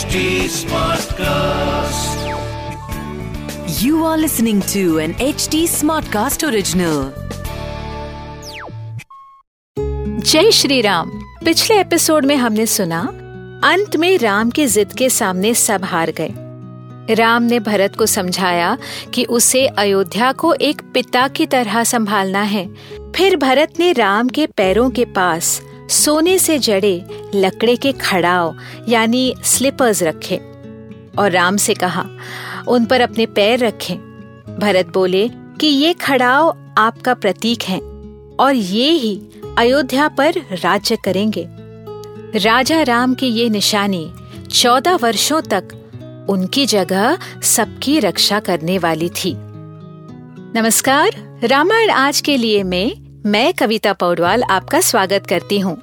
HD Smartcast. You are listening to an HD Smartcast original. जय श्री राम पिछले episode में हमने सुना, अंत में राम की जिद के सामने सब हार गए राम ने भरत को समझाया कि उसे अयोध्या को एक पिता की तरह संभालना है फिर भरत ने राम के पैरों के पास सोने से जड़े लकड़े के खड़ाव, यानी स्लीपर्स रखे। और राम से कहा, उन पर अपने पैर रखें। भरत बोले, कि ये खड़ाव आपका प्रतीक है, और ये ही अयोध्या पर राज्य करेंगे। राजा राम की ये निशानी चौदह वर्षों तक उनकी जगह सबकी रक्षा करने वाली थी। नमस्कार, रामायण आज के लिए में, मैं कविता पौडवाल आपका स्वागत करती हूँ।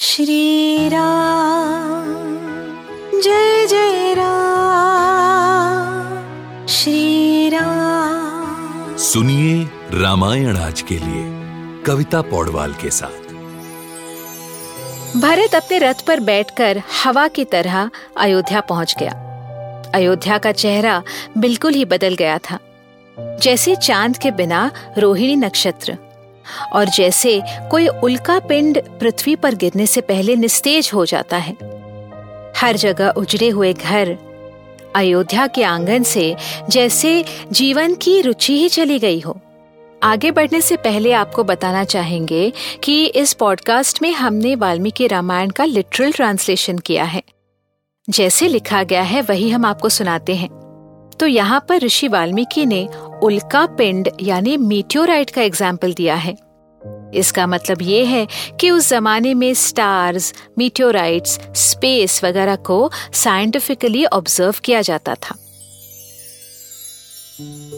श्री राम जय जय राम। श्री राम सुनिए रामायण आज के लिए कविता पौडवाल के साथ। भरत अपने रथ पर बैठकर हवा की तरह अयोध्या पहुँच गया। अयोध्या का चेहरा बिल्कुल ही बदल गया था। जैसे चाँद के बिना रोहिणी नक्षत्र। और जैसे कोई उल्का पिंड पृथ्वी पर गिरने से पहले निस्तेज हो जाता है। हर जगह उजड़े हुए घर अयोध्या के आँगन से जैसे जीवन की रुचि ही चली गई हो। आगे बढ़ने से पहले आपको बताना चाहेंगे कि इस पॉडकास्ट में हमने वाल्मीकि रामायण का लिटरल ट्रांसलेशन किया है। जैसे लिखा गया है, वही हम आपको सुनाते हैं। तो यहाँ पर ऋषि वाल्मीकि ने उल्का पिंड, यानी मीटियोराइट का एग्ज़ाम्पल दिया है। इसका मतलब ये है कि उस जमाने में स्टार्स मीटियोराइट्स स्पेस वगैरह को साइंटिफिकली ऑब्ज़र्व किया जाता था।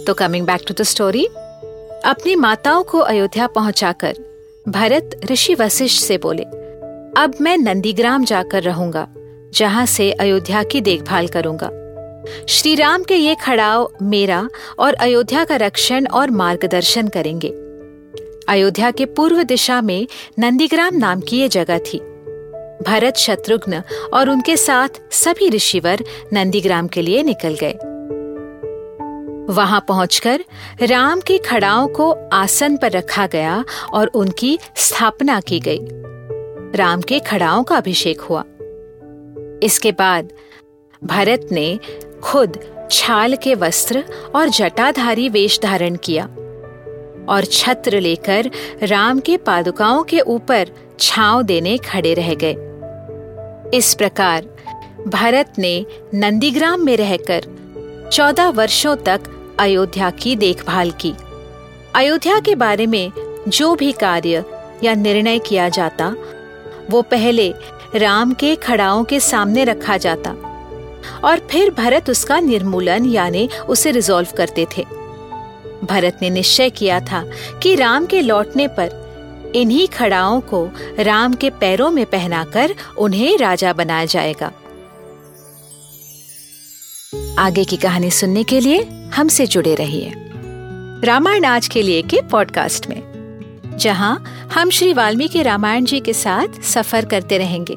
तो coming back to the story अपनी माताओं को अयोध्या पहुंचाकर भरत ऋषि वशिष्ठ से बोले, अब मैं नंदीग्राम जाकर रहूँगा, जहाँ से अयोध्या की देखभाल करूँगा। श्री राम के ये खड़ाव मेरा और अयोध्या का रक्षण और मार्गदर्शन करेंगे। अयोध्या के पूर्व दिशा में नंदीग्राम नाम की ये जगह थी। भरत शत्रुघ्न और उनके साथ सभी ऋषिवर नंदीग्राम के लिए निकल गए। वहाँ पहुंचकर राम के खड़ाओं को आसन पर रखा गया और उनकी स्थापना की गई। राम के खड़ाओं का अभिषेक हुआ। इसके बाद भरत ने खुद छाल के वस्त्र और जटाधारी वेश धारण किया और छत्र लेकर राम के पादुकाओं के ऊपर छांव देने खड़े रह गए। इस प्रकार भरत ने नंदीग्राम में रहकर चौदह वर्षों तक अयोध्या की देखभाल की। अयोध्या के बारे में जो भी कार्य या निर्णय किया जाता, वो पहले राम के खड़ाओं के सामने रखा जाता। और फिर भरत उसका निर्मूलन, यानी उसे रिजॉल्व करते थे। भरत ने निश्चय किया था कि राम के लौटने पर इन्हीं खड़ाओं को राम के पैरों में पहनाकर उन्हें राजा बनाया जाएगा। आगे की कहानी सुनने के लिए हमसे जुड़े रहिए रामायण आज के लिए के पॉडकास्ट में, जहाँ हम श्री वाल्मीकि रामायण जी के साथ सफ़र करते रहेंगे।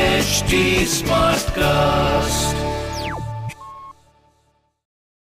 original. HT Smartcast.